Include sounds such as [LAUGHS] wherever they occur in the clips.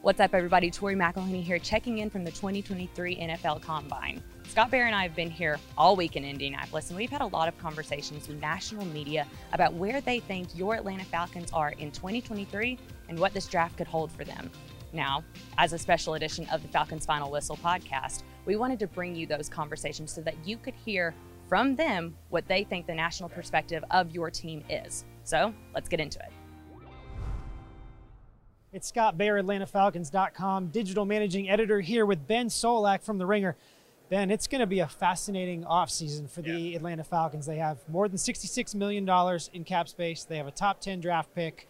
What's up, everybody? Tori McElhaney here, checking in from the 2023 NFL Combine. Scott Bair and I have been here all week in Indianapolis, and we've had a lot of conversations with national media about where they think your Atlanta Falcons are in 2023 and what this draft could hold for them. Now, as a special edition of the Falcons Final Whistle podcast, we wanted to bring you those conversations so that you could hear from them what they think the national perspective of your team is. So let's get into it. It's Scott Bair, AtlantaFalcons.com, digital managing editor here with Ben Solak from The Ringer. Ben, it's going to be a fascinating offseason for the yeah. Atlanta Falcons. They have more than $66 million in cap space. They have a top 10 draft pick.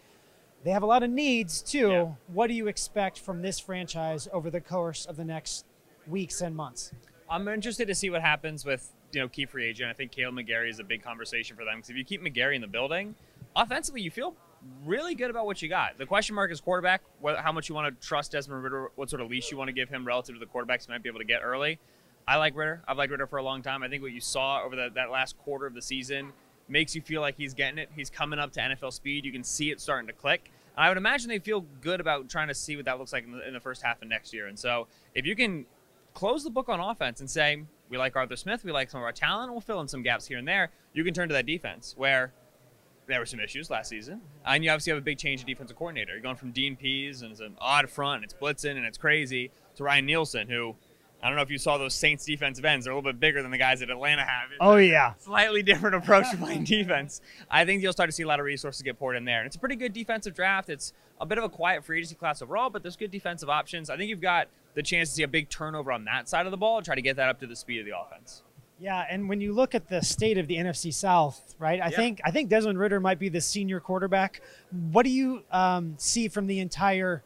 They have a lot of needs, too. Yeah. What do you expect from this franchise over the course of the next weeks and months? I'm interested to see what happens with you know key free agent. I think Kaleb McGary is a big conversation for them because if you keep McGary in the building, offensively you feel really good about what you got. The question mark is quarterback. What, how much you want to trust Desmond Ridder, What sort of leash you want to give him relative to the quarterbacks you might be able to get early. I like Ridder. I've liked Ridder for a long time. I think what you saw over the, that last quarter of the season makes you feel like he's getting it. He's coming up to NFL speed. You can see it starting to click. I would imagine they feel good about trying to see what that looks like in the, in the first half of next year. And so if you can close the book on offense and say, we like Arthur Smith, we like some of our talent, we'll fill in some gaps here and there, you can turn to that defense where – there were some issues last season. Uh, and you obviously have a big change in defensive coordinator. You're going from Dean Pees and it's an odd front, and it's blitzing and it's crazy, to Ryan Nielsen, who I don't know if you saw those Saints defensive ends. They're a little bit bigger than the guys that Atlanta have. It's oh, yeah. Slightly different approach to playing [LAUGHS] defense. I think you'll start to see a lot of resources get poured in there. And it's a pretty good defensive draft. It's a bit of a quiet free agency class overall, but there's good defensive options. I think you've got the chance to see a big turnover on that side of the ball and try to get that up to the speed of the offense. Yeah, and when you look at the state of the NFC South, right? I yeah. think I think Desmond Ridder might be the senior quarterback. What do you um, see from the entire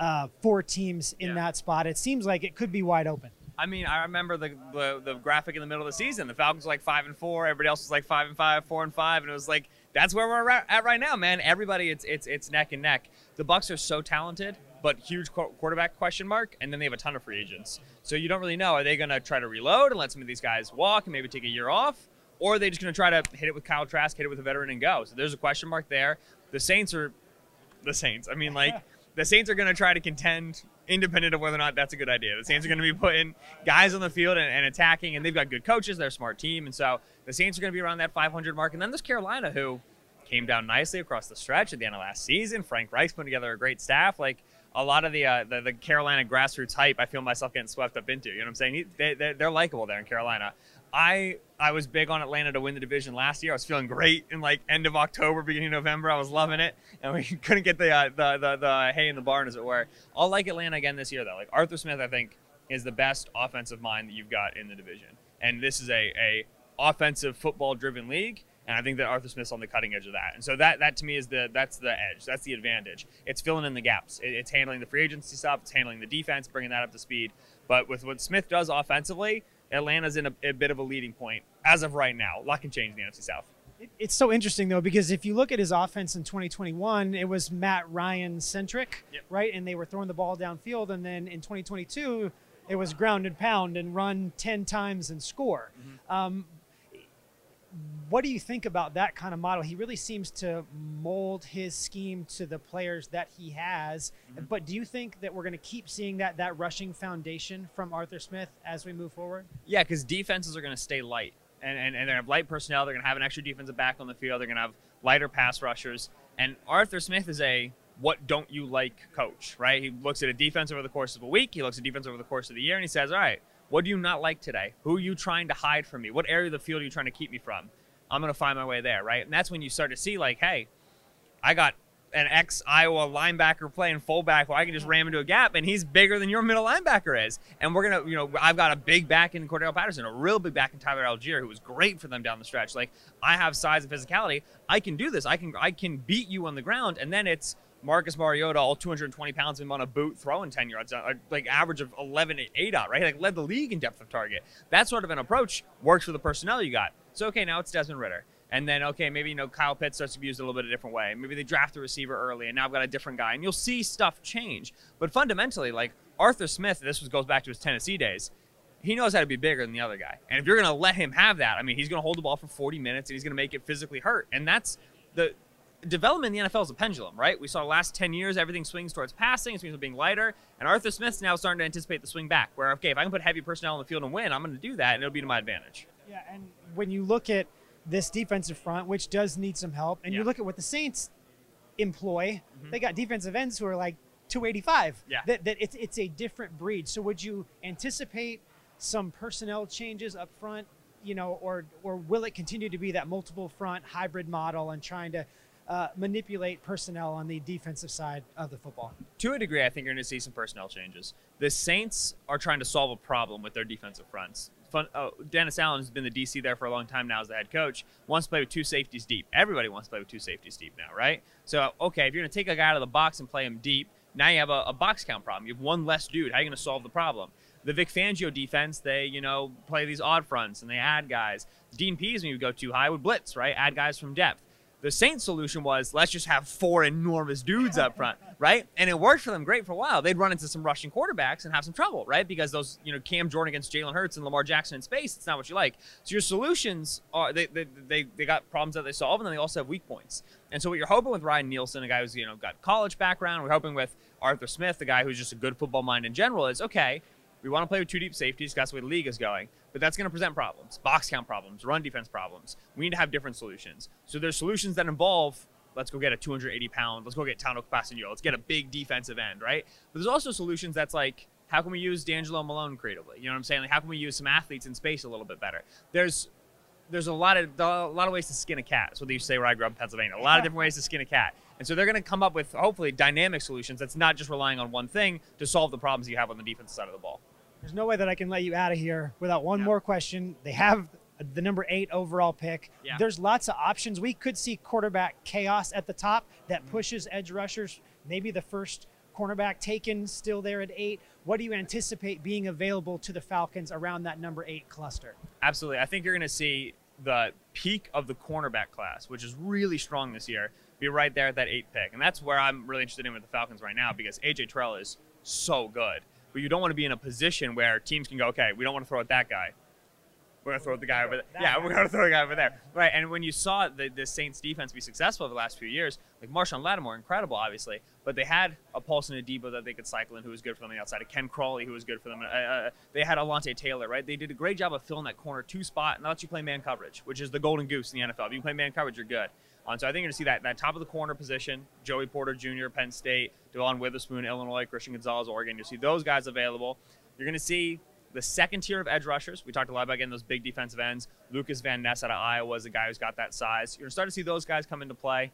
uh, four teams in yeah. that spot? It seems like it could be wide open. I mean, I remember the, the, the graphic in the middle of the season. The Falcons were like five and four. Everybody else was like five and five, four and five, and it was like that's where we're at right now, man. Everybody, it's it's it's neck and neck. The Bucks are so talented but huge quarterback question mark, and then they have a ton of free agents. So you don't really know. Are they going to try to reload and let some of these guys walk and maybe take a year off? Or are they just going to try to hit it with Kyle Trask, hit it with a veteran, and go? So there's a question mark there. The Saints are the Saints. I mean, [LAUGHS] like, the Saints are going to try to contend independent of whether or not that's a good idea. The Saints are going to be putting guys on the field and, and, attacking, and they've got good coaches. They're a smart team. And so the Saints are going to be around that 500 mark. And then there's Carolina, who came down nicely across the stretch at the end of last season. Frank Reich's put together a great staff. Like, a lot of the, uh, the, the Carolina grassroots hype, I feel myself getting swept up into. You know what I'm saying? They, they, they're likable there in Carolina. I I was big on Atlanta to win the division last year. I was feeling great in like end of October, beginning of November. I was loving it, and we [LAUGHS] couldn't get the uh, the, the the hay in the barn, as it were. I'll like Atlanta again this year, though. Like Arthur Smith, I think is the best offensive mind that you've got in the division, and this is a a offensive football driven league and I think that Arthur Smith's on the cutting edge of that. And so that that to me is the that's the edge. That's the advantage. It's filling in the gaps. It, it's handling the free agency stuff. It's handling the defense, bringing that up to speed. But with what Smith does offensively, Atlanta's in a, a bit of a leading point as of right now. A lot can change in the NFC South. It's so interesting though because if you look at his offense in 2021, it was Matt Ryan centric, yep. right? And they were throwing the ball downfield. And then in 2022, it was ground and pound and run 10 times and score. Mm-hmm. Um, what do you think about that kind of model? He really seems to mold his scheme to the players that he has. Mm-hmm. But do you think that we're going to keep seeing that that rushing foundation from Arthur Smith as we move forward? Yeah, because defenses are going to stay light, and and, and they're going to have light personnel. They're going to have an extra defensive back on the field. They're going to have lighter pass rushers. And Arthur Smith is a what don't you like coach, right? He looks at a defense over the course of a week. He looks at defense over the course of the year, and he says, all right. What do you not like today? Who are you trying to hide from me? What area of the field are you trying to keep me from? I'm going to find my way there, right? And that's when you start to see, like, hey, I got an ex Iowa linebacker playing fullback where I can just ram into a gap and he's bigger than your middle linebacker is. And we're to, you know, I've got a big back in Cordarrelle Patterson, a real big back in Tyler Allgeier, who was great for them down the stretch. Like, I have size and physicality. I can do this. I can I can beat you on the ground. And then it's Marcus Mariota, all 220 pounds him on a boot, throwing 10 yards, uh, like average of 11 8 out, right? Like led the league in depth of target. That sort of an approach works for the personnel you got. So okay, now it's Desmond Ridder. And then okay, maybe you know Kyle Pitts starts to be used a little bit a different way. Maybe they draft a receiver early, and now I've got a different guy, and you'll see stuff change. But fundamentally, like Arthur Smith, this was, goes back to his Tennessee days. He knows how to be bigger than the other guy, and if you're going to let him have that, I mean, he's going to hold the ball for 40 minutes, and he's going to make it physically hurt, and that's the development in the NFL is a pendulum, right? We saw the last 10 years, everything swings towards passing, it swings to being lighter. And Arthur Smith's now starting to anticipate the swing back, where, okay, if I can put heavy personnel on the field and win, I'm going to do that, and it'll be to my advantage. Yeah, and when you look at this defensive front, which does need some help, and Yeah. you look at what the Saints employ, Mhm. they got defensive ends who are like 285. Yeah. That, that it's it's a different breed. So would you anticipate some personnel changes up front, you know, or or will it continue to be that multiple front hybrid model and trying to uh, manipulate personnel on the defensive side of the football? to a degree, I think you're going to see some personnel changes. The Saints are trying to solve a problem with their defensive fronts. Fun, oh, Dennis Allen has been the DC there for a long time now as the head coach. Wants to play with two safeties deep. Everybody wants to play with two safeties deep now, right? So, okay, if you're going to take a guy out of the box and play him deep, now you have a, a box count problem. You have one less dude. How are you going to solve the problem? The Vic Fangio defense, they you know play these odd fronts and they add guys. Dean Pees, when you go too high, would blitz, right? Add guys from depth. The Saints solution was let's just have four enormous dudes up front, right? And it worked for them great for a while. They'd run into some rushing quarterbacks and have some trouble, right? Because those, you know, Cam Jordan against Jalen Hurts and Lamar Jackson in space, it's not what you like. So your solutions are they they, they, they got problems that they solve and then they also have weak points. And so what you're hoping with Ryan Nielsen, a guy who's, you know, got college background, we're hoping with Arthur Smith, the guy who's just a good football mind in general, is okay, we want to play with two deep safeties. That's the way the league is going. But that's going to present problems, box count problems, run defense problems. We need to have different solutions. So there's solutions that involve let's go get a 280 pound, let's go get Tano Capassino, let's get a big defensive end, right? But there's also solutions that's like, how can we use D'Angelo Malone creatively? You know what I'm saying? Like, how can we use some athletes in space a little bit better? There's there's a lot of a lot of ways to skin a cat. That's what they used to say where I grew up in Pennsylvania. A lot of different ways to skin a cat. And so they're going to come up with hopefully dynamic solutions that's not just relying on one thing to solve the problems you have on the defensive side of the ball. There's no way that I can let you out of here without one Yeah. more question. They have the number eight overall pick. Yeah. There's lots of options. We could see quarterback chaos at the top Mm-hmm. that pushes edge rushers. Maybe the first cornerback taken still there at eight. What do you anticipate being available to the Falcons around that number eight cluster? Absolutely. I think you're going to see the peak of the cornerback class, which is really strong this year, be right there at that eight pick. And that's where I'm really interested in with the Falcons right now because AJ Terrell is so good. But you don't want to be in a position where teams can go, okay, we don't want to throw at that guy. We're going to throw the guy over there. Yeah, we're going to throw the guy over there. Right. And when you saw the, the Saints defense be successful over the last few years, like Marshon Lattimore, incredible, obviously, but they had a Paulson Adebo that they could cycle in who was good for them on the outside, a Ken Crawley who was good for them. Uh, uh, they had Alontae Taylor, right? They did a great job of filling that corner two spot and that lets you play man coverage, which is the golden goose in the NFL. If you play man coverage, you're good. Um, so I think you're going to see that that top of the corner position, Joey Porter Jr., Penn State, Devon Witherspoon, Illinois, Christian Gonzalez, Oregon. You'll see those guys available. You're going to see the second tier of edge rushers. We talked a lot about getting those big defensive ends. Lucas Van Ness out of Iowa is a guy who's got that size. You're going to start to see those guys come into play.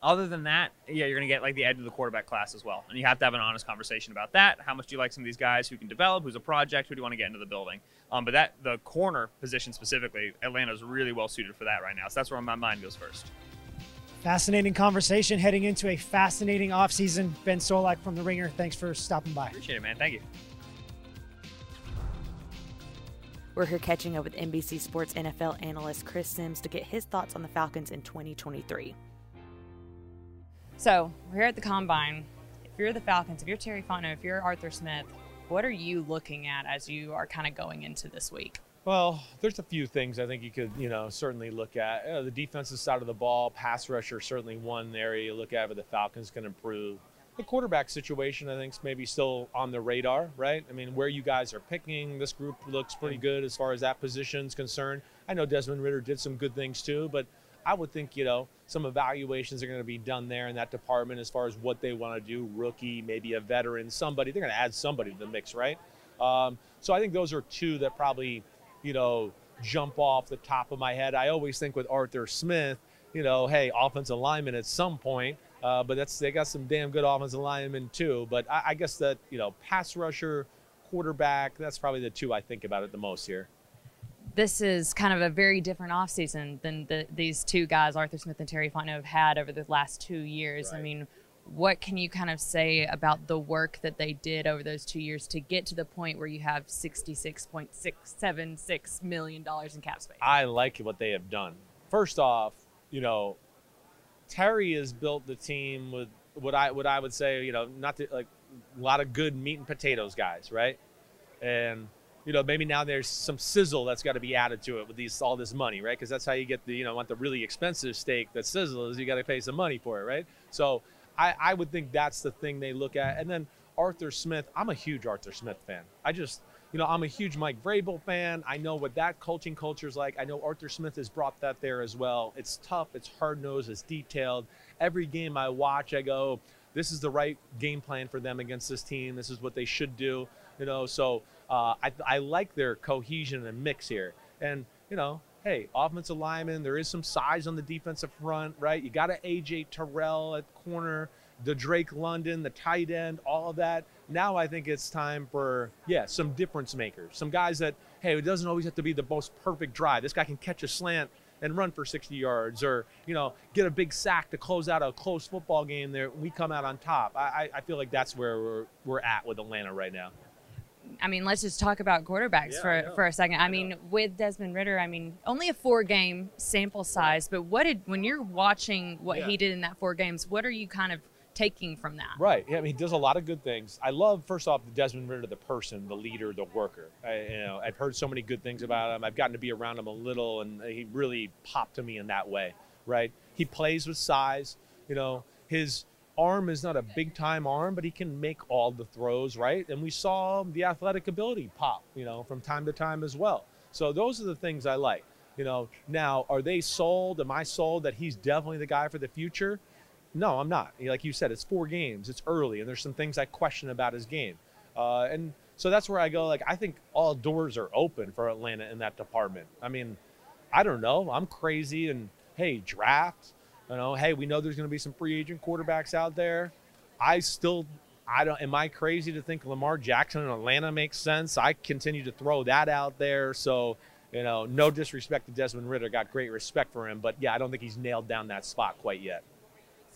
Other than that, yeah, you're going to get like the edge of the quarterback class as well. And you have to have an honest conversation about that. How much do you like some of these guys who can develop? Who's a project? Who do you want to get into the building? Um, but that the corner position specifically, Atlanta's really well suited for that right now. So that's where my mind goes first. Fascinating conversation heading into a fascinating offseason. Ben Solak from The Ringer, thanks for stopping by. Appreciate it, man. Thank you. We're here catching up with NBC Sports NFL analyst Chris Simms to get his thoughts on the Falcons in 2023. So, we're here at the Combine. If you're the Falcons, if you're Terry Fontenot, if you're Arthur Smith, what are you looking at as you are kind of going into this week? Well, there's a few things I think you could, you know, certainly look at. Uh, the defensive side of the ball, pass rusher, certainly one area you look at where the Falcons can improve. The quarterback situation, I think, is maybe still on the radar, right? I mean, where you guys are picking, this group looks pretty good as far as that position is concerned. I know Desmond Ridder did some good things too, but I would think, you know, some evaluations are going to be done there in that department as far as what they want to do. Rookie, maybe a veteran, somebody. They're going to add somebody to the mix, right? Um, so I think those are two that probably, you know, jump off the top of my head. I always think with Arthur Smith, you know, hey, offensive lineman at some point. Uh, but that's they got some damn good offensive linemen too. But I, I guess that you know, pass rusher, quarterback. That's probably the two I think about it the most here. This is kind of a very different offseason than the, these two guys, Arthur Smith and Terry Fontenot, have had over the last two years. I mean, what can you kind of say about the work that they did over those two years to get to the point where you have $66.676 million in cap space? I like what they have done. First off, you know, Terry has built the team with what I what I would say, you know, not like a lot of good meat and potatoes guys, right? And you know, maybe now there's some sizzle that's got to be added to it with these all this money, right? Because that's how you get the, you know, want the really expensive steak that sizzles. You got to pay some money for it, right? So I, I would think that's the thing they look at. And then Arthur Smith, I'm a huge Arthur Smith fan. I just, you know, I'm a huge Mike Vrabel fan. I know what that coaching culture is like. I know Arthur Smith has brought that there as well. It's tough, it's hard nosed, it's detailed. Every game I watch, I go, this is the right game plan for them against this team. This is what they should do. You know, so uh, I, I like their cohesion and mix here. And, you know, hey, offensive lineman, there is some size on the defensive front, right? You got an AJ Terrell at corner, the Drake London, the tight end, all of that. Now I think it's time for, yeah, some difference makers. Some guys that, hey, it doesn't always have to be the most perfect drive. This guy can catch a slant and run for 60 yards or, you know, get a big sack to close out a close football game there. We come out on top. I, I feel like that's where we're, we're at with Atlanta right now. I mean, let's just talk about quarterbacks Yeah, for, for a second. I, I mean, know. with Desmond Ridder, I mean, only a four game sample size, but what did, when you're watching what Yeah. he did in that four games, what are you kind of taking from that? Right. Yeah, I mean, he does a lot of good things. I love, first off, Desmond Ridder, the person, the leader, the worker. I, you know, I've heard so many good things about him. I've gotten to be around him a little, and he really popped to me in that way. Right. He plays with size. You know, his arm is not a big time arm, but he can make all the throws. Right. And we saw the athletic ability pop. You know, from time to time as well. So those are the things I like. You know, now are they sold? Am I sold that he's definitely the guy for the future? No, I'm not. Like you said, it's four games. It's early, and there's some things I question about his game. Uh, and so that's where I go. Like I think all doors are open for Atlanta in that department. I mean, I don't know. I'm crazy, and hey, draft. You know, hey, we know there's going to be some free agent quarterbacks out there. I still, I don't. Am I crazy to think Lamar Jackson in Atlanta makes sense? I continue to throw that out there. So. You know, no disrespect to Desmond Ridder, got great respect for him, but yeah, I don't think he's nailed down that spot quite yet.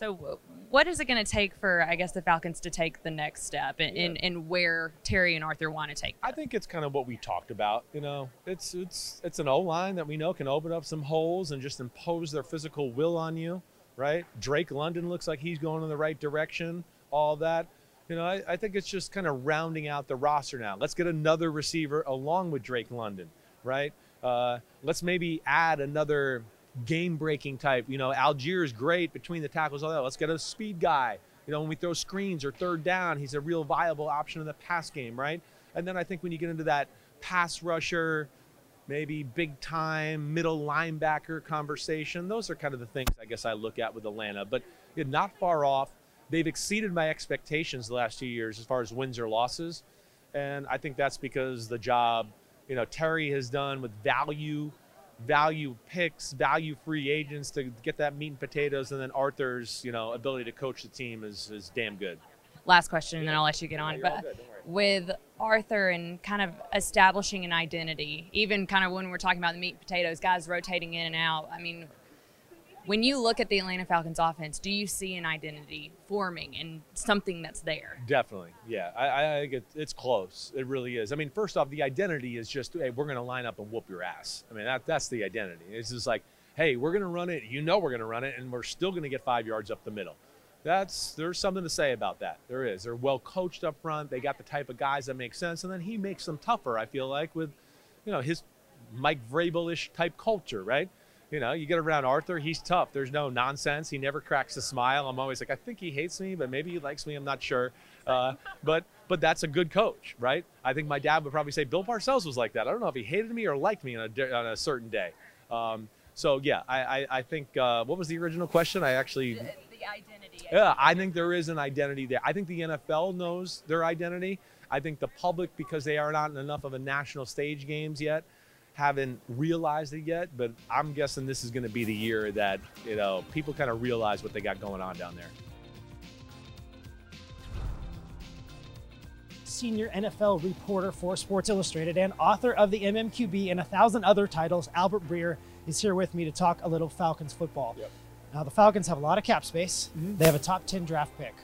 So, what is it going to take for, I guess, the Falcons to take the next step in, in, in where Terry and Arthur want to take? I think it's kind of what we talked about. You know, it's it's it's an O line that we know can open up some holes and just impose their physical will on you, right? Drake London looks like he's going in the right direction. All that, you know, I, I think it's just kind of rounding out the roster now. Let's get another receiver along with Drake London, right? Uh, let's maybe add another game-breaking type. You know, Allgeier's great between the tackles. All that. Let's get a speed guy. You know, when we throw screens or third down, he's a real viable option in the pass game, right? And then I think when you get into that pass rusher, maybe big time middle linebacker conversation, those are kind of the things I guess I look at with Atlanta. But yeah, not far off. They've exceeded my expectations the last two years as far as wins or losses. And I think that's because the job, you know, Terry has done with value, value picks, value free agents to get that meat and potatoes, and then Arthur's, you know, ability to coach the team is, is damn good. Last question, and then I'll let you get on. but good, don't worry. with Arthur and kind of establishing an identity, even kind of when we're talking about the meat and potatoes, guys rotating in and out. I mean, when you look at the Atlanta Falcons offense, do you see an identity forming and something that's there? Definitely, yeah. I, I think it, it's close. It really is. I mean, first off, the identity is just, hey, we're going to line up and whoop your ass. I mean, that that's the identity. It's just like, hey, we're going to run it. You know, we're going to run it, and we're still going to get five yards up the middle. That's there's something to say about that. There is. They're well coached up front. They got the type of guys that make sense, and then he makes them tougher. I feel like with, you know, his Mike Vrabel-ish type culture, right? You know, you get around Arthur, he's tough. There's no nonsense. He never cracks a smile. I'm always like, I think he hates me, but maybe he likes me. I'm not sure. Uh, but but that's a good coach, right? I think my dad would probably say Bill Parcells was like that. I don't know if he hated me or liked me on a, on a certain day. Um, so yeah, I I, I think uh, what was the original question? I actually the identity. yeah, I think there is an identity there. I think the NFL knows their identity. I think the public, because they are not in enough of a national stage games yet, haven't realized it yet. But I'm guessing this is going to be the year that you know people kind of realize what they got going on down there. Senior NFL reporter for Sports Illustrated and author of the MMQB and a thousand other titles, Albert Breer, is here with me to talk a little Falcons football. Yep. Now, the Falcons have a lot of cap space. Mm-hmm. They have a top 10 draft pick.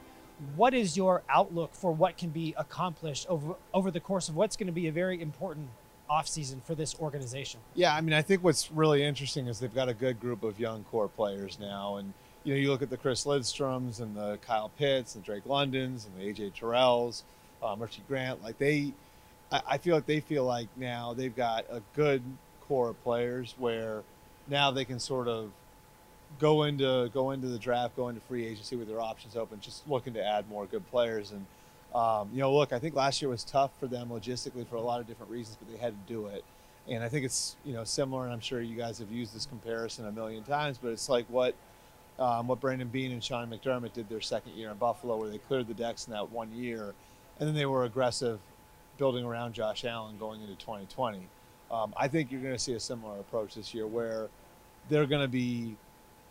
What is your outlook for what can be accomplished over, over the course of what's going to be a very important offseason for this organization? Yeah, I mean, I think what's really interesting is they've got a good group of young core players now, and you know, you look at the Chris Lindstroms and the Kyle Pitts, and Drake Londons, and the AJ Terrells, uh, Richie Grant. Like they, I, I feel like they feel like now they've got a good core of players where now they can sort of go into go into the draft, go into free agency with their options open, just looking to add more good players. And um, you know, look, I think last year was tough for them logistically for a lot of different reasons, but they had to do it. And I think it's you know similar, and I'm sure you guys have used this comparison a million times, but it's like what um, what Brandon Beane and Sean McDermott did their second year in Buffalo, where they cleared the decks in that one year, and then they were aggressive building around Josh Allen going into 2020. Um, I think you're going to see a similar approach this year, where they're going to be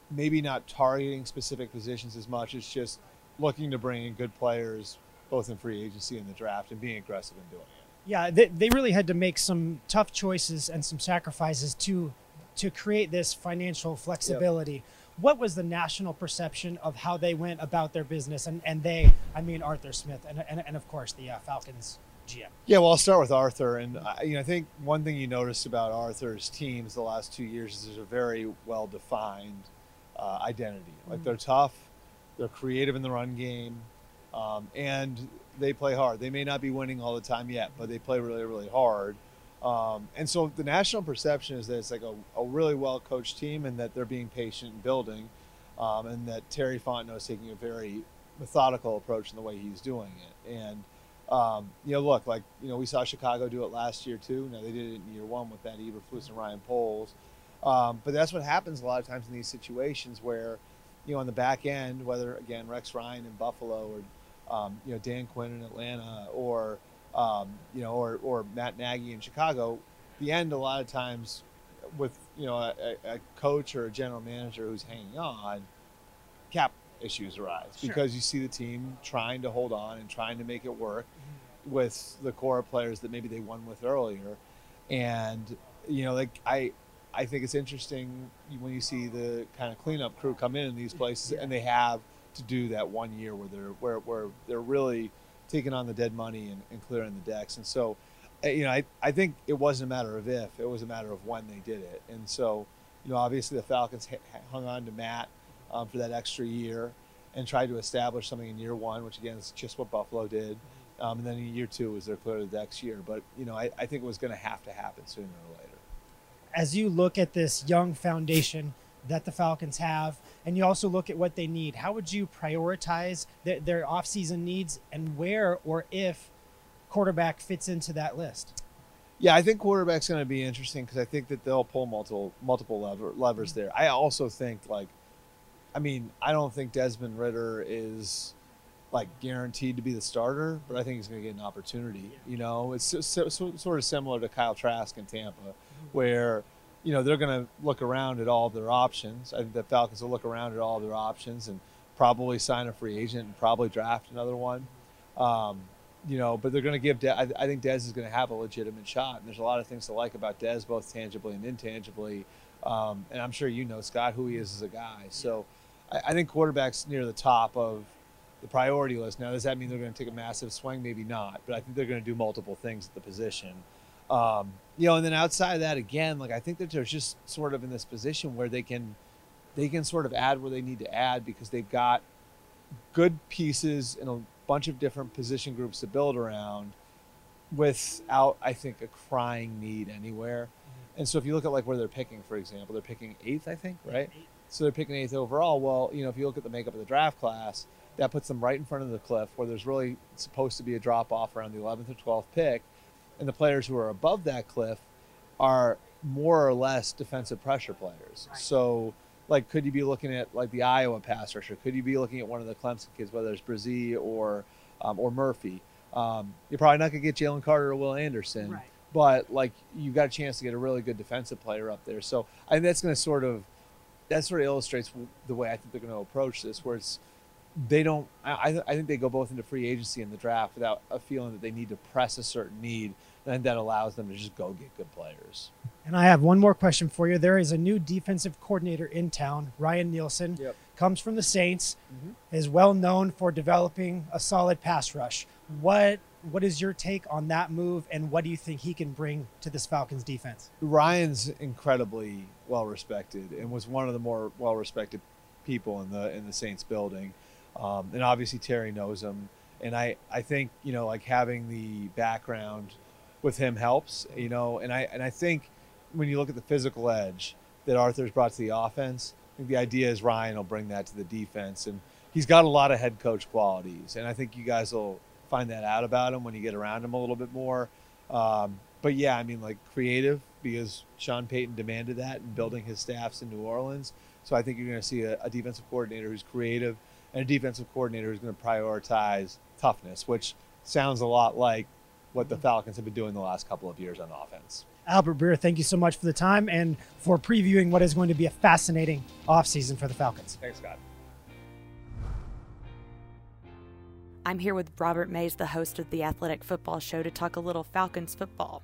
maybe not targeting specific positions as much It's just looking to bring in good players both in free agency and the draft and being aggressive in doing it. Yeah, they, they really had to make some tough choices and some sacrifices to to create this financial flexibility. Yep. What was the national perception of how they went about their business? And, and they, I mean, Arthur Smith and, and, and of course the uh, Falcons GM. Yeah, well, I'll start with Arthur. And I, you know, I think one thing you noticed about Arthur's teams the last two years is there's a very well defined uh, identity. Like they're tough, they're creative in the run game, um, and they play hard. They may not be winning all the time yet, but they play really, really hard. Um, and so the national perception is that it's like a, a, really well coached team and that they're being patient in building, um, and that Terry Fontenot is taking a very methodical approach in the way he's doing it. And um, you know, look, like you know, we saw Chicago do it last year too. Now they did it in year one with that Eberflus and Ryan Poles. Um, but that's what happens a lot of times in these situations where, you know, on the back end, whether again Rex Ryan in Buffalo or, um, you know, Dan Quinn in Atlanta or, um, you know, or, or Matt Nagy in Chicago, the end a lot of times with you know a, a coach or a general manager who's hanging on, cap issues arise sure. because you see the team trying to hold on and trying to make it work mm-hmm. with the core players that maybe they won with earlier, and you know like I I think it's interesting when you see the kind of cleanup crew come in in these places, yeah. and they have to do that one year where they're where, where they're really taking on the dead money and, and clearing the decks. And so, eh, you know, I, I think it wasn't a matter of if, it was a matter of when they did it. And so, you know, obviously the Falcons hung on to Matt um, for that extra year and tried to establish something in year one, which again is just what Buffalo did. Um, and then in year two was their clear the decks year. But, you know, I, I think it was going to have to happen sooner or later as you look at this young foundation that the Falcons have, and you also look at what they need, how would you prioritize their, their offseason needs and where or if quarterback fits into that list? Yeah, I think quarterback's going to be interesting because I think that they'll pull multiple multiple lever, levers there. I also think like, I mean, I don't think Desmond Ridder is like guaranteed to be the starter, but I think he's going to get an opportunity. You know, it's so, so, sort of similar to Kyle Trask in Tampa mm-hmm. where you know they're going to look around at all of their options. I think the Falcons will look around at all of their options and probably sign a free agent and probably draft another one. Um, you know, but they're going to give. De- I, I, think Dez is going to have a legitimate shot. And there's a lot of things to like about Dez, both tangibly and intangibly. Um, and I'm sure you know Scott who he is as a guy. So I, I think quarterback's near the top of the priority list. Now, does that mean they're going to take a massive swing? Maybe not. But I think they're going to do multiple things at the position. Um, you know, and then outside of that, again, like I think that they're just sort of in this position where they can, they can sort of add where they need to add because they've got good pieces in a bunch of different position groups to build around, without I think a crying need anywhere. Mm-hmm. And so if you look at like where they're picking, for example, they're picking eighth, I think, right? Eight. So they're picking eighth overall. Well, you know, if you look at the makeup of the draft class, that puts them right in front of the cliff where there's really supposed to be a drop off around the 11th or 12th pick and the players who are above that cliff are more or less defensive pressure players. Right. So, like, could you be looking at like the Iowa pass rusher? Could you be looking at one of the Clemson kids, whether it's Bresee or um, or Murphy? Um, you're probably not going to get Jalen Carter or Will Anderson, right. but like you've got a chance to get a really good defensive player up there. So I think that's going to sort of that sort of illustrates the way I think they're going to approach this, where it's they don't. I, I think they go both into free agency and the draft without a feeling that they need to press a certain need, and that allows them to just go get good players. And I have one more question for you. There is a new defensive coordinator in town, Ryan Nielsen. Yep. Comes from the Saints, mm-hmm. is well known for developing a solid pass rush. What what is your take on that move, and what do you think he can bring to this Falcons defense? Ryan's incredibly well respected, and was one of the more well respected people in the in the Saints building. Um, and obviously Terry knows him. And I, I think, you know, like having the background with him helps. You know, and I and I think when you look at the physical edge that Arthur's brought to the offense, I think the idea is Ryan will bring that to the defense, and he's got a lot of head coach qualities, and I think you guys will find that out about him when you get around him a little bit more. Um, but yeah, I mean, like creative because Sean Payton demanded that in building his staffs in New Orleans. So I think you're going to see a, a defensive coordinator who's creative and a defensive coordinator who's going to prioritize toughness, which sounds a lot like what the mm-hmm. Falcons have been doing the last couple of years on offense. Albert Breer, thank you so much for the time and for previewing what is going to be a fascinating offseason for the Falcons. Thanks, Scott. I'm here with Robert Mays, the host of the Athletic Football Show, to talk a little Falcons football.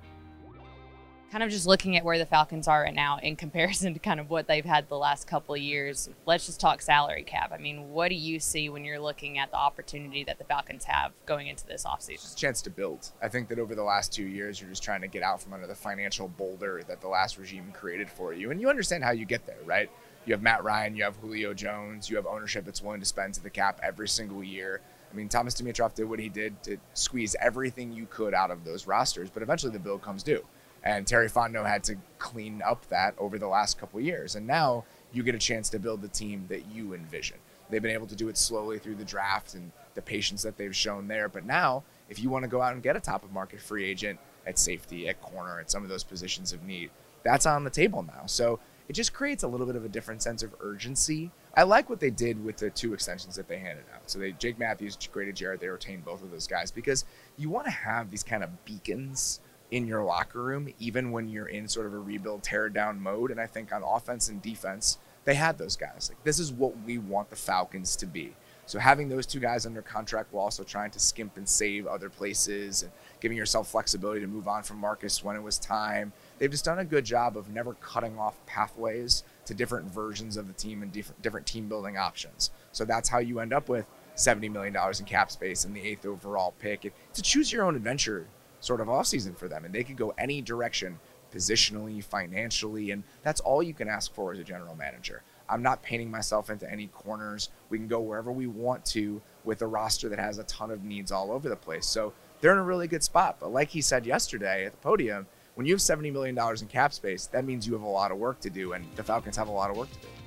Kind of just looking at where the Falcons are right now in [LAUGHS] comparison to kind of what they've had the last couple of years. Let's just talk salary cap. I mean, what do you see when you're looking at the opportunity that the Falcons have going into this offseason? A chance to build. I think that over the last two years, you're just trying to get out from under the financial boulder that the last regime created for you. And you understand how you get there, right? You have Matt Ryan, you have Julio Jones, you have ownership that's willing to spend to the cap every single year. I mean, Thomas Dimitroff did what he did to squeeze everything you could out of those rosters, but eventually the bill comes due. And Terry Fontenot had to clean up that over the last couple years. And now you get a chance to build the team that you envision. They've been able to do it slowly through the draft and the patience that they've shown there. But now, if you want to go out and get a top of market free agent at safety, at corner, at some of those positions of need, that's on the table now. So it just creates a little bit of a different sense of urgency. I like what they did with the two extensions that they handed out. So they Jake Matthews, Grady Jarrett, they retained both of those guys because you want to have these kind of beacons in your locker room, even when you're in sort of a rebuild, tear down mode. And I think on offense and defense, they had those guys. Like this is what we want the Falcons to be. So having those two guys under contract while also trying to skimp and save other places and giving yourself flexibility to move on from Marcus when it was time. They've just done a good job of never cutting off pathways to different versions of the team and different different team building options. So that's how you end up with $70 million in cap space and the eighth overall pick. It's a choose your own adventure sort of offseason for them. And they could go any direction positionally, financially, and that's all you can ask for as a general manager. I'm not painting myself into any corners. We can go wherever we want to with a roster that has a ton of needs all over the place. So they're in a really good spot. But like he said yesterday at the podium, when you have $70 million in cap space, that means you have a lot of work to do, and the Falcons have a lot of work to do.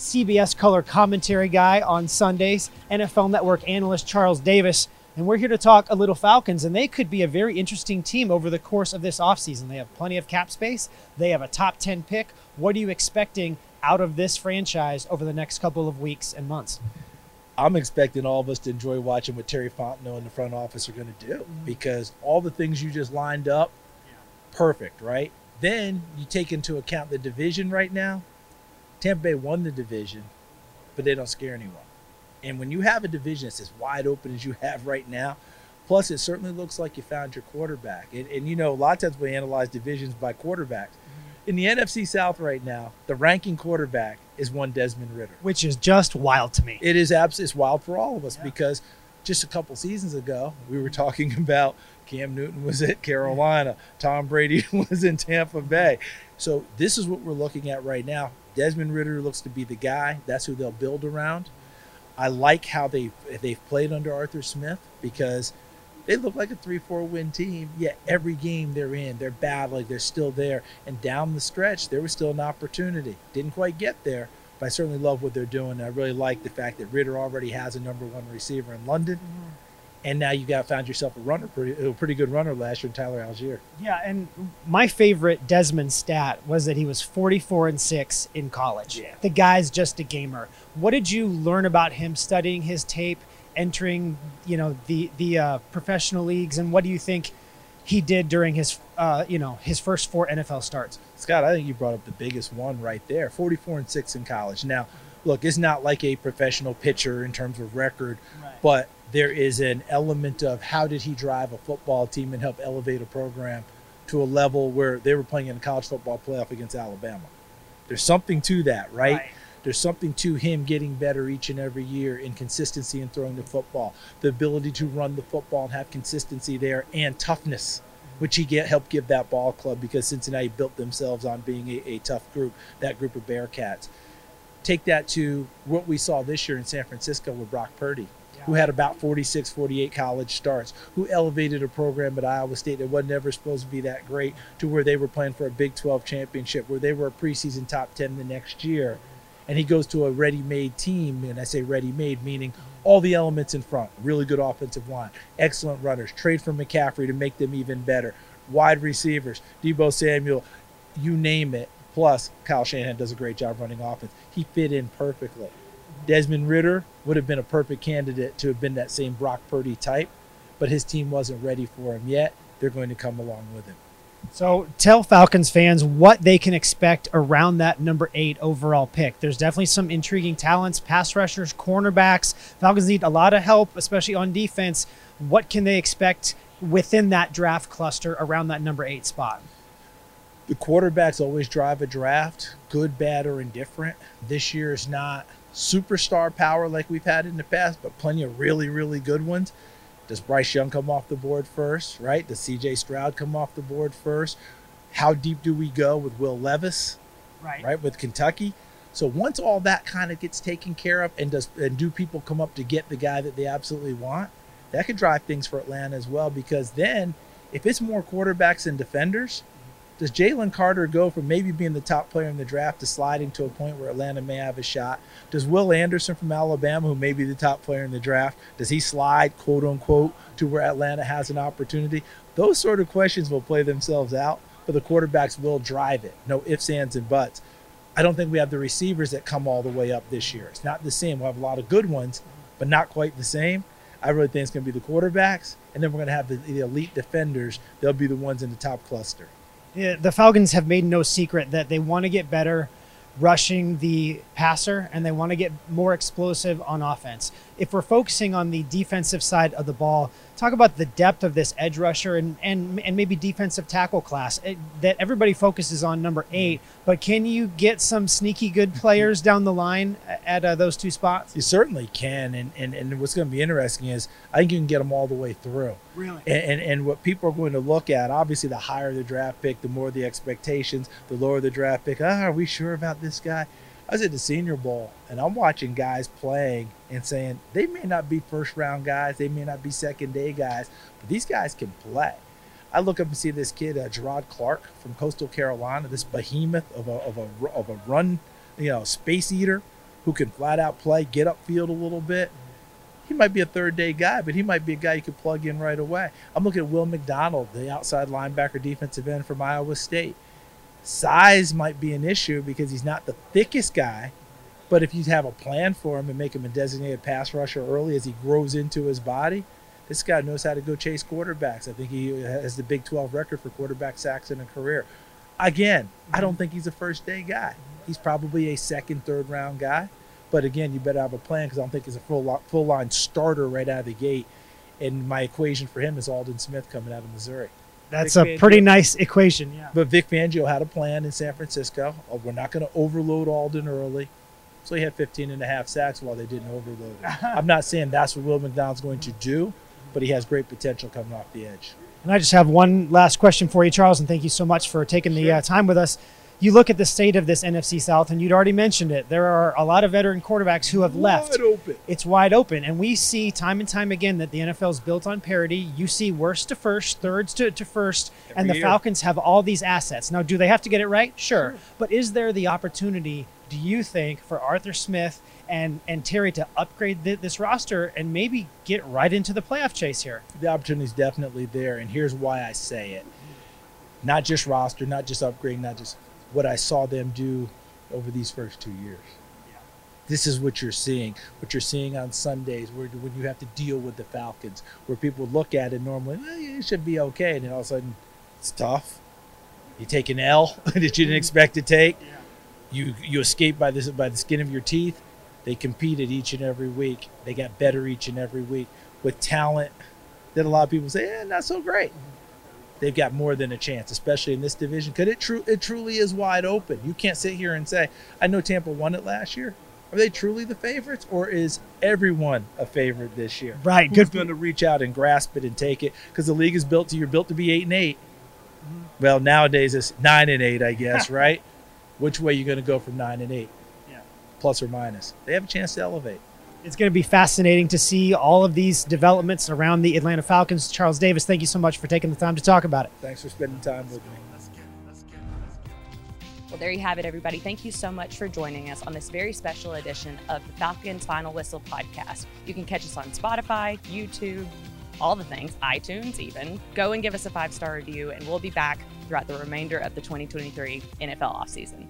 CBS color commentary guy on Sundays, NFL Network analyst Charles Davis. And we're here to talk a little Falcons, and they could be a very interesting team over the course of this offseason. They have plenty of cap space, they have a top 10 pick. What are you expecting out of this franchise over the next couple of weeks and months? I'm expecting all of us to enjoy watching what Terry Fontenot and the front office are going to do mm-hmm. because all the things you just lined up, perfect, right? Then you take into account the division right now. Tampa Bay won the division, but they don't scare anyone. And when you have a division that's as wide open as you have right now, plus it certainly looks like you found your quarterback. And, and you know, a lot of times we analyze divisions by quarterbacks. Mm-hmm. In the NFC South right now, the ranking quarterback is one Desmond Ridder. Which is just wild to me. It is absolutely wild for all of us because just a couple seasons ago we were talking [LAUGHS] about Cam Newton was at Carolina, Tom Brady [LAUGHS] was in Tampa Bay. So this is what we're looking at right now. Desmond Ridder looks to be the guy. That's who they'll build around. I like how they they've played under Arthur Smith because they look like a three-four win team. Yet every game they're in, they're battling, they're still there. And down the stretch, there was still an opportunity. Didn't quite get there, but I certainly love what they're doing. I really like the fact that Ridder already has a number one receiver in London. Mm-hmm. And now you got found yourself a runner, pretty, a pretty good runner last year in Tyler Allgeier. Yeah, and my favorite Desmond stat was that he was 44 and six in college. Yeah. The guy's just a gamer. What did you learn about him studying his tape, entering, you know, the the uh, professional leagues, and what do you think he did during his, uh, you know, his first four NFL starts? Scott, I think you brought up the biggest one right there 44 and 6 in college. Now, look, it's not like a professional pitcher in terms of record, Right. but there is an element of how did he drive a football team and help elevate a program to a level where they were playing in a college football playoff against Alabama. There's something to that, right? There's something to him getting better each and every year in consistency in throwing the football, the ability to run the football and have consistency there, and toughness, which he get helped give that ball club because Cincinnati built themselves on being a, a tough group, that group of Bearcats. Take that to what we saw this year in San Francisco with Brock Purdy. Who had about 46, 48 college starts, who elevated a program at Iowa State that was never supposed to be that great to where they were playing for a Big 12 championship, where they were a preseason top 10 the next year. And he goes to a ready made team, and I say ready made, meaning all the elements in front really good offensive line, excellent runners, trade for McCaffrey to make them even better, wide receivers, Deebo Samuel, you name it. Plus, Kyle Shanahan does a great job running offense. He fit in perfectly. Desmond Ridder would have been a perfect candidate to have been that same Brock Purdy type, but his team wasn't ready for him yet. They're going to come along with him. So tell Falcons fans what they can expect around that number eight overall pick. There's definitely some intriguing talents, pass rushers, cornerbacks. Falcons need a lot of help, especially on defense. What can they expect within that draft cluster around that number eight spot? The quarterbacks always drive a draft, good, bad, or indifferent. This year is not superstar power like we've had in the past, but plenty of really, really good ones. Does Bryce Young come off the board first, right? Does CJ Stroud come off the board first? How deep do we go with Will Levis, Right. right, with Kentucky? So once all that kind of gets taken care of, and does and do people come up to get the guy that they absolutely want? That could drive things for Atlanta as well, because then if it's more quarterbacks and defenders, does Jalen Carter go from maybe being the top player in the draft to sliding to a point where Atlanta may have a shot? Does Will Anderson from Alabama, who may be the top player in the draft, does he slide, quote unquote, to where Atlanta has an opportunity? Those sort of questions will play themselves out, but the quarterbacks will drive it. No ifs, ands, and buts. I don't think we have the receivers that come all the way up this year. It's not the same. We'll have a lot of good ones, but not quite the same. I really think it's going to be the quarterbacks, and then we're going to have the, the elite defenders. They'll be the ones in the top cluster. The Falcons have made no secret that they want to get better rushing the passer and they want to get more explosive on offense. If we're focusing on the defensive side of the ball, talk about the depth of this edge rusher and and, and maybe defensive tackle class it, that everybody focuses on number eight. But can you get some sneaky good [LAUGHS] players down the line at uh, those two spots? You certainly can, and, and, and what's going to be interesting is I think you can get them all the way through. Really? And, and and what people are going to look at, obviously, the higher the draft pick, the more the expectations. The lower the draft pick, ah, are we sure about this guy? I was at the Senior Bowl, and I'm watching guys playing and saying they may not be first round guys, they may not be second day guys, but these guys can play. I look up and see this kid, uh, Jerrod Clark from Coastal Carolina, this behemoth of a, of a of a run, you know, space eater who can flat out play, get upfield a little bit. He might be a third day guy, but he might be a guy you could plug in right away. I'm looking at Will McDonald, the outside linebacker defensive end from Iowa State. Size might be an issue because he's not the thickest guy, but if you have a plan for him and make him a designated pass rusher early as he grows into his body, this guy knows how to go chase quarterbacks. I think he has the Big 12 record for quarterback sacks in a career. Again, I don't think he's a first day guy. He's probably a second, third round guy. But again, you better have a plan because I don't think he's a full full line starter right out of the gate. And my equation for him is Aldon Smith coming out of Missouri. That's Vic a Fangio. pretty nice equation. Yeah. But Vic Fangio had a plan in San Francisco. Oh, we're not going to overload Aldon early. So he had 15 and a half sacks while they didn't overload him. [LAUGHS] I'm not saying that's what Will McDonald's going to do, but he has great potential coming off the edge. And I just have one last question for you, Charles, and thank you so much for taking the uh, time with us. You look at the state of this NFC South, and you'd already mentioned it. There are a lot of veteran quarterbacks who have left. Wide open. It's wide open, and we see time and time again that the NFL is built on parity. You see worst to first, thirds to, to first, and the year. Falcons have all these assets. Now, do they have to get it right? Sure. But is there the opportunity, do you think, for Arthur Smith and, and Terry to upgrade th- this roster and maybe get right into the playoff chase here? The opportunity is definitely there, and here's why I say it. Not just roster, not just upgrading, not just what I saw them do over these first two years. This is what you're seeing. What you're seeing on Sundays, where when you have to deal with the Falcons, where people look at it normally, well, it should be okay, and then all of a sudden, it's tough. You take an L [LAUGHS] that you didn't expect to take. You you escape by this by the skin of your teeth. They competed each and every week. They got better each and every week with talent that a lot of people say, eh, not so great. They've got more than a chance, especially in this division, because it, tru- it truly is wide open. You can't sit here and say, I know Tampa won it last year. Are they truly the favorites, or is everyone a favorite this year? Right. Who's Good. going to reach out and grasp it and take it? Because the league is built to you're built to be eight and 8 mm-hmm. Well, nowadays it's nine and eight, I guess, [LAUGHS] right? Which way you going to go from nine and eight? Yeah. Plus or minus. They have a chance to elevate. It's going to be fascinating to see all of these developments around the Atlanta Falcons. Charles Davis, thank you so much for taking the time to talk about it. Thanks for spending time with me. Well, there you have it, everybody. Thank you so much for joining us on this very special edition of the Falcons Final Whistle podcast. You can catch us on Spotify, YouTube, all the things, iTunes even. Go and give us a five star review, and we'll be back throughout the remainder of the 2023 NFL offseason.